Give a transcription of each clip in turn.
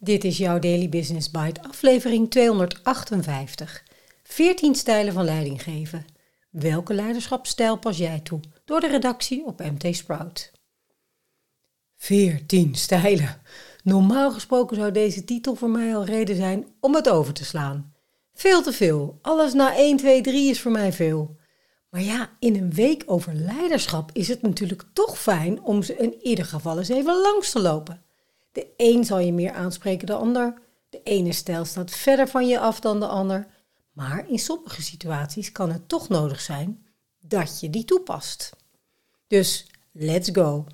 Dit is jouw Daily Business Bite, aflevering 258. 14 stijlen van leiding geven. Welke leiderschapsstijl pas jij toe? Door de redactie op MT Sprout. 14 stijlen. Normaal gesproken zou deze titel voor mij al reden zijn om het over te slaan. Veel te veel. Alles na 1, 2, 3 is voor mij veel. Maar ja, in een week over leiderschap is het natuurlijk toch fijn om ze in ieder geval eens even langs te lopen. De een zal je meer aanspreken dan de ander. De ene stijl staat verder van je af dan de ander. Maar in sommige situaties kan het toch nodig zijn dat je die toepast. Dus let's go.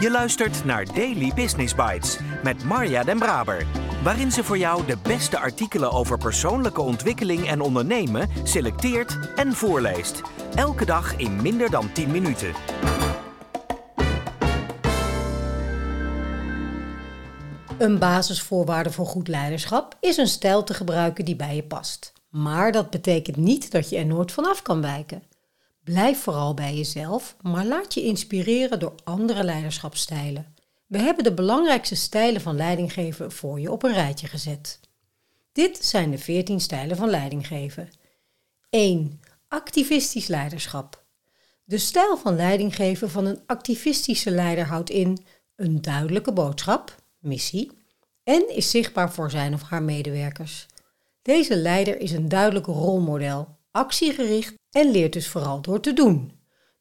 Je luistert naar Daily Business Bites met Marja Den Braber, waarin ze voor jou de beste artikelen over persoonlijke ontwikkeling en ondernemen selecteert en voorleest. Elke dag in minder dan 10 minuten. Een basisvoorwaarde voor goed leiderschap is een stijl te gebruiken die bij je past. Maar dat betekent niet dat je er nooit vanaf kan wijken. Blijf vooral bij jezelf, maar laat je inspireren door andere leiderschapsstijlen. We hebben de belangrijkste stijlen van leidinggeven voor je op een rijtje gezet. Dit zijn de 14 stijlen van leidinggeven. 1. Activistisch leiderschap. De stijl van leidinggeven van een activistische leider houdt in een duidelijke boodschap, missie, en is zichtbaar voor zijn of haar medewerkers. Deze leider is een duidelijk rolmodel, actiegericht en leert dus vooral door te doen.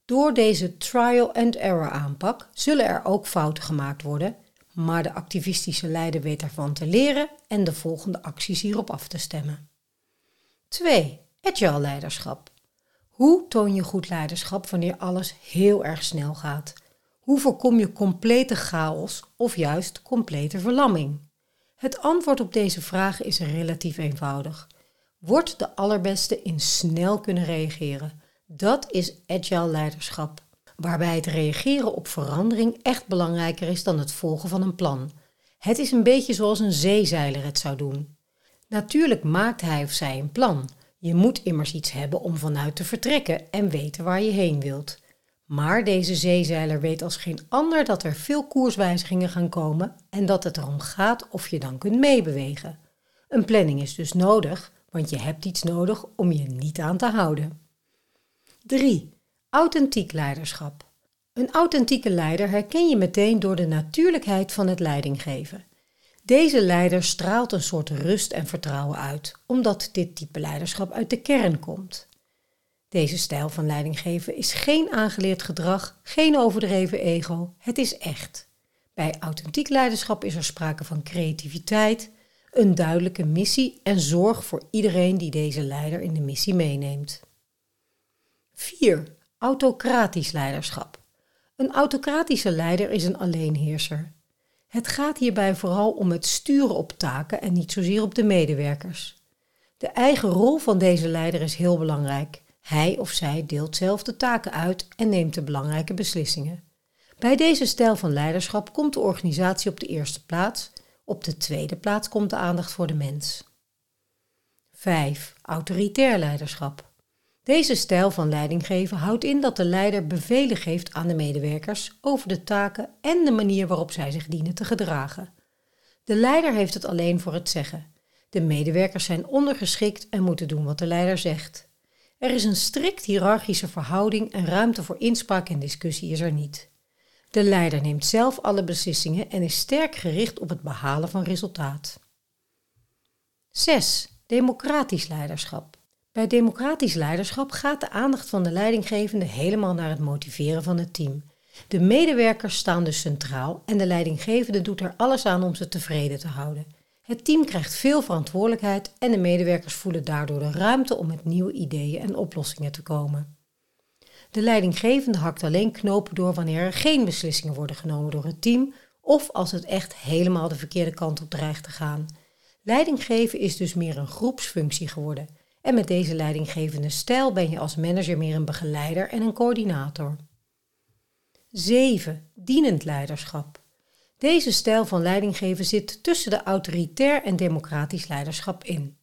Door deze trial and error aanpak zullen er ook fouten gemaakt worden, maar de activistische leider weet ervan te leren en de volgende acties hierop af te stemmen. 2. Agile leiderschap. Hoe toon je goed leiderschap wanneer alles heel erg snel gaat? Hoe voorkom je complete chaos of juist complete verlamming? Het antwoord op deze vraag is relatief eenvoudig. Word de allerbeste in snel kunnen reageren. Dat is agile leiderschap, waarbij het reageren op verandering echt belangrijker is dan het volgen van een plan. Het is een beetje zoals een zeezeiler het zou doen. Natuurlijk maakt hij of zij een plan. Je moet immers iets hebben om vanuit te vertrekken en weten waar je heen wilt. Maar deze zeezeiler weet als geen ander dat er veel koerswijzigingen gaan komen en dat het erom gaat of je dan kunt meebewegen. Een planning is dus nodig, want je hebt iets nodig om je niet aan te houden. 3. Authentiek leiderschap. Een authentieke leider herken je meteen door de natuurlijkheid van het leidinggeven. Deze leider straalt een soort rust en vertrouwen uit, omdat dit type leiderschap uit de kern komt. Deze stijl van leidinggeven is geen aangeleerd gedrag, geen overdreven ego, het is echt. Bij authentiek leiderschap is er sprake van creativiteit, een duidelijke missie en zorg voor iedereen die deze leider in de missie meeneemt. 4. Autocratisch leiderschap. Een autocratische leider is een alleenheerser. Het gaat hierbij vooral om het sturen op taken en niet zozeer op de medewerkers. De eigen rol van deze leider is heel belangrijk. Hij of zij deelt zelf de taken uit en neemt de belangrijke beslissingen. Bij deze stijl van leiderschap komt de organisatie op de eerste plaats, op de tweede plaats komt de aandacht voor de mens. 5. Autoritair leiderschap. Deze stijl van leidinggeven houdt in dat de leider bevelen geeft aan de medewerkers over de taken en de manier waarop zij zich dienen te gedragen. De leider heeft het alleen voor het zeggen. De medewerkers zijn ondergeschikt en moeten doen wat de leider zegt. Er is een strikt hiërarchische verhouding en ruimte voor inspraak en discussie is er niet. De leider neemt zelf alle beslissingen en is sterk gericht op het behalen van resultaat. 6. Democratisch leiderschap. Bij democratisch leiderschap gaat de aandacht van de leidinggevende helemaal naar het motiveren van het team. De medewerkers staan dus centraal en de leidinggevende doet er alles aan om ze tevreden te houden. Het team krijgt veel verantwoordelijkheid en de medewerkers voelen daardoor de ruimte om met nieuwe ideeën en oplossingen te komen. De leidinggevende hakt alleen knopen door wanneer er geen beslissingen worden genomen door het team of als het echt helemaal de verkeerde kant op dreigt te gaan. Leidinggeven is dus meer een groepsfunctie geworden. En met deze leidinggevende stijl ben je als manager meer een begeleider en een coördinator. 7. Dienend leiderschap. Deze stijl van leidinggeven zit tussen de autoritair en democratisch leiderschap in.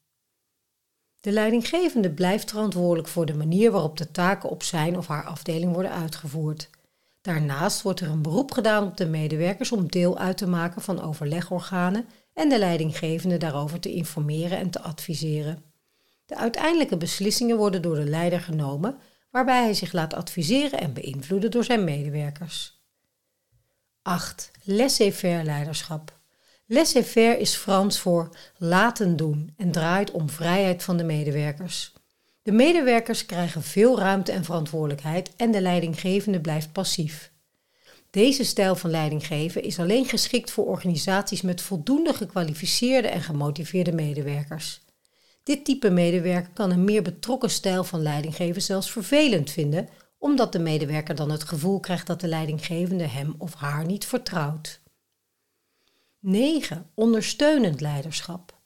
De leidinggevende blijft verantwoordelijk voor de manier waarop de taken op zijn of haar afdeling worden uitgevoerd. Daarnaast wordt er een beroep gedaan op de medewerkers om deel uit te maken van overlegorganen en de leidinggevende daarover te informeren en te adviseren. De uiteindelijke beslissingen worden door de leider genomen, waarbij hij zich laat adviseren en beïnvloeden door zijn medewerkers. 8. Laissez-faire leiderschap. Laissez-faire is Frans voor laten doen en draait om vrijheid van de medewerkers. De medewerkers krijgen veel ruimte en verantwoordelijkheid en de leidinggevende blijft passief. Deze stijl van leidinggeven is alleen geschikt voor organisaties met voldoende gekwalificeerde en gemotiveerde medewerkers. Dit type medewerker kan een meer betrokken stijl van leidinggeven zelfs vervelend vinden, omdat de medewerker dan het gevoel krijgt dat de leidinggevende hem of haar niet vertrouwt. 9. Ondersteunend leiderschap.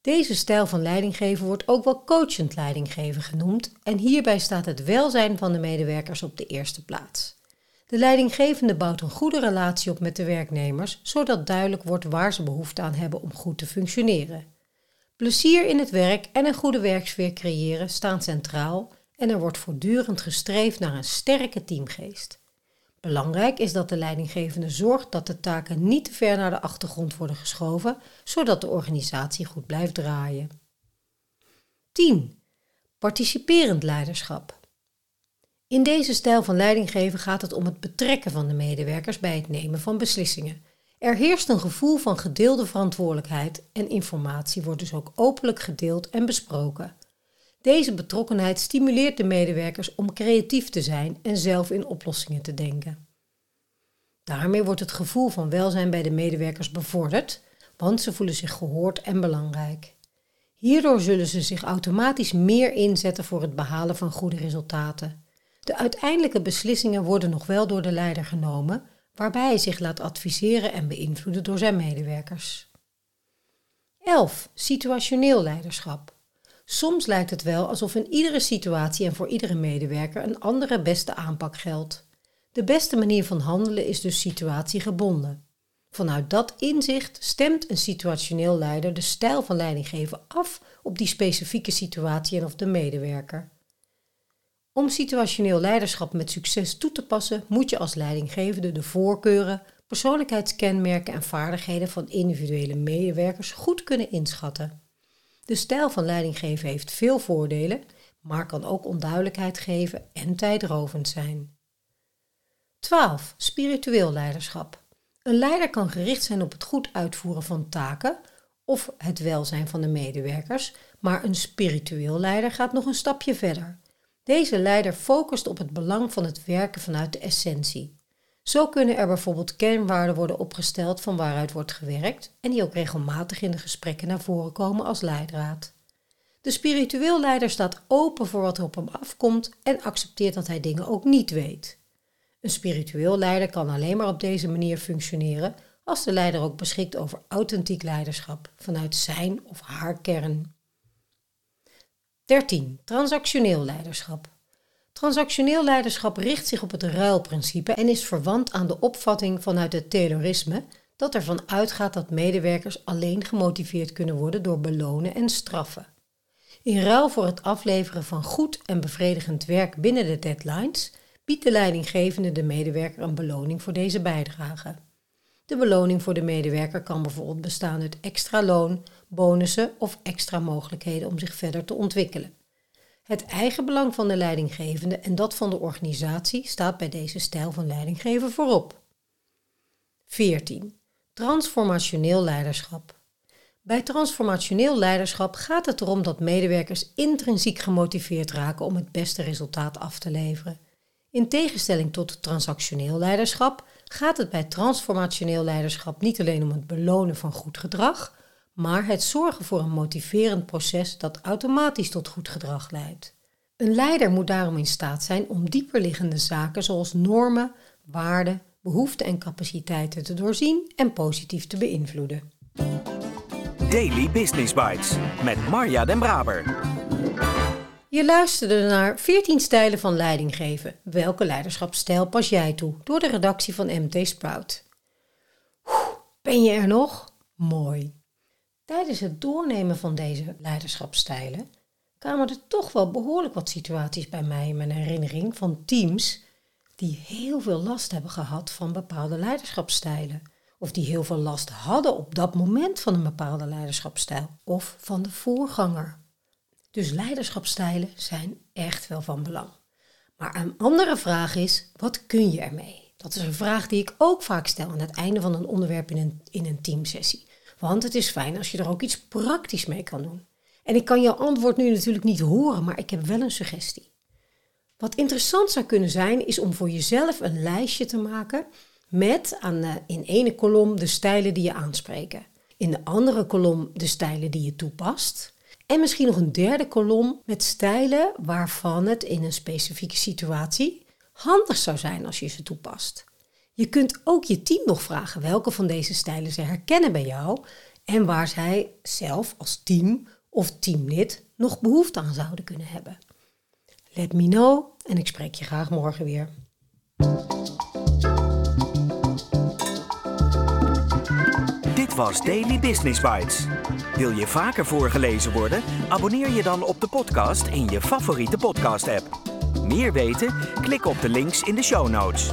Deze stijl van leidinggeven wordt ook wel coachend leidinggeven genoemd en hierbij staat het welzijn van de medewerkers op de eerste plaats. De leidinggevende bouwt een goede relatie op met de werknemers, zodat duidelijk wordt waar ze behoefte aan hebben om goed te functioneren. Plezier in het werk en een goede werksfeer creëren staan centraal en er wordt voortdurend gestreefd naar een sterke teamgeest. Belangrijk is dat de leidinggevende zorgt dat de taken niet te ver naar de achtergrond worden geschoven, zodat de organisatie goed blijft draaien. 10. Participerend leiderschap. In deze stijl van leidinggeven gaat het om het betrekken van de medewerkers bij het nemen van beslissingen. Er heerst een gevoel van gedeelde verantwoordelijkheid en informatie wordt dus ook openlijk gedeeld en besproken. Deze betrokkenheid stimuleert de medewerkers om creatief te zijn en zelf in oplossingen te denken. Daarmee wordt het gevoel van welzijn bij de medewerkers bevorderd, want ze voelen zich gehoord en belangrijk. Hierdoor zullen ze zich automatisch meer inzetten voor het behalen van goede resultaten. De uiteindelijke beslissingen worden nog wel door de leider genomen, waarbij hij zich laat adviseren en beïnvloeden door zijn medewerkers. 11. Situationeel leiderschap. Soms lijkt het wel alsof in iedere situatie en voor iedere medewerker een andere beste aanpak geldt. De beste manier van handelen is dus situatiegebonden. Vanuit dat inzicht stemt een situationeel leider de stijl van leidinggeven af op die specifieke situatie en of de medewerker. Om situationeel leiderschap met succes toe te passen, moet je als leidinggevende de voorkeuren, persoonlijkheidskenmerken en vaardigheden van individuele medewerkers goed kunnen inschatten. De stijl van leidinggeven heeft veel voordelen, maar kan ook onduidelijkheid geven en tijdrovend zijn. 12. Spiritueel leiderschap. Een leider kan gericht zijn op het goed uitvoeren van taken of het welzijn van de medewerkers, maar een spiritueel leider gaat nog een stapje verder. Deze leider focust op het belang van het werken vanuit de essentie. Zo kunnen er bijvoorbeeld kernwaarden worden opgesteld van waaruit wordt gewerkt en die ook regelmatig in de gesprekken naar voren komen als leidraad. De spiritueel leider staat open voor wat er op hem afkomt en accepteert dat hij dingen ook niet weet. Een spiritueel leider kan alleen maar op deze manier functioneren als de leider ook beschikt over authentiek leiderschap vanuit zijn of haar kern. 13. Transactioneel leiderschap. Transactioneel leiderschap richt zich op het ruilprincipe en is verwant aan de opvatting vanuit het Taylorisme dat ervan uitgaat dat medewerkers alleen gemotiveerd kunnen worden door belonen en straffen. In ruil voor het afleveren van goed en bevredigend werk binnen de deadlines biedt de leidinggevende de medewerker een beloning voor deze bijdrage. De beloning voor de medewerker kan bijvoorbeeld bestaan uit extra loon, bonussen of extra mogelijkheden om zich verder te ontwikkelen. Het eigen belang van de leidinggevende en dat van de organisatie staat bij deze stijl van leidinggeven voorop. 14. Transformationeel leiderschap. Bij transformationeel leiderschap gaat het erom dat medewerkers intrinsiek gemotiveerd raken om het beste resultaat af te leveren. In tegenstelling tot transactioneel leiderschap gaat het bij transformationeel leiderschap niet alleen om het belonen van goed gedrag, maar het zorgen voor een motiverend proces dat automatisch tot goed gedrag leidt. Een leider moet daarom in staat zijn om dieperliggende zaken zoals normen, waarden, behoeften en capaciteiten te doorzien en positief te beïnvloeden. Daily Business Bites met Marja Den Braber. Je luisterde naar 14 stijlen van leidinggeven. Welke leiderschapsstijl pas jij toe? Door de redactie van MT Sprout. ben je er nog? Mooi. Tijdens het doornemen van deze leiderschapsstijlen kwamen er toch wel behoorlijk wat situaties bij mij in mijn herinnering van teams die heel veel last hebben gehad van bepaalde leiderschapsstijlen. Of die heel veel last hadden op dat moment van een bepaalde leiderschapsstijl. Of van de voorganger. Dus leiderschapsstijlen zijn echt wel van belang. Maar een andere vraag is, wat kun je ermee? Dat is een vraag die ik ook vaak stel aan het einde van een onderwerp in een, in een teamsessie. Want het is fijn als je er ook iets praktisch mee kan doen. En ik kan jouw antwoord nu natuurlijk niet horen, maar ik heb wel een suggestie. Wat interessant zou kunnen zijn, is om voor jezelf een lijstje te maken met aan de, in ene kolom de stijlen die je aanspreken. In de andere kolom de stijlen die je toepast. En misschien nog een derde kolom met stijlen waarvan het in een specifieke situatie handig zou zijn als je ze toepast. Je kunt ook je team nog vragen welke van deze stijlen ze herkennen bij jou en waar zij zelf als team of teamlid nog behoefte aan zouden kunnen hebben. Let me know en ik spreek je graag morgen weer. Dit was Daily Business Bites. Wil je vaker voorgelezen worden? Abonneer je dan op de podcast in je favoriete podcast-app. Meer weten? Klik op de links in de show notes.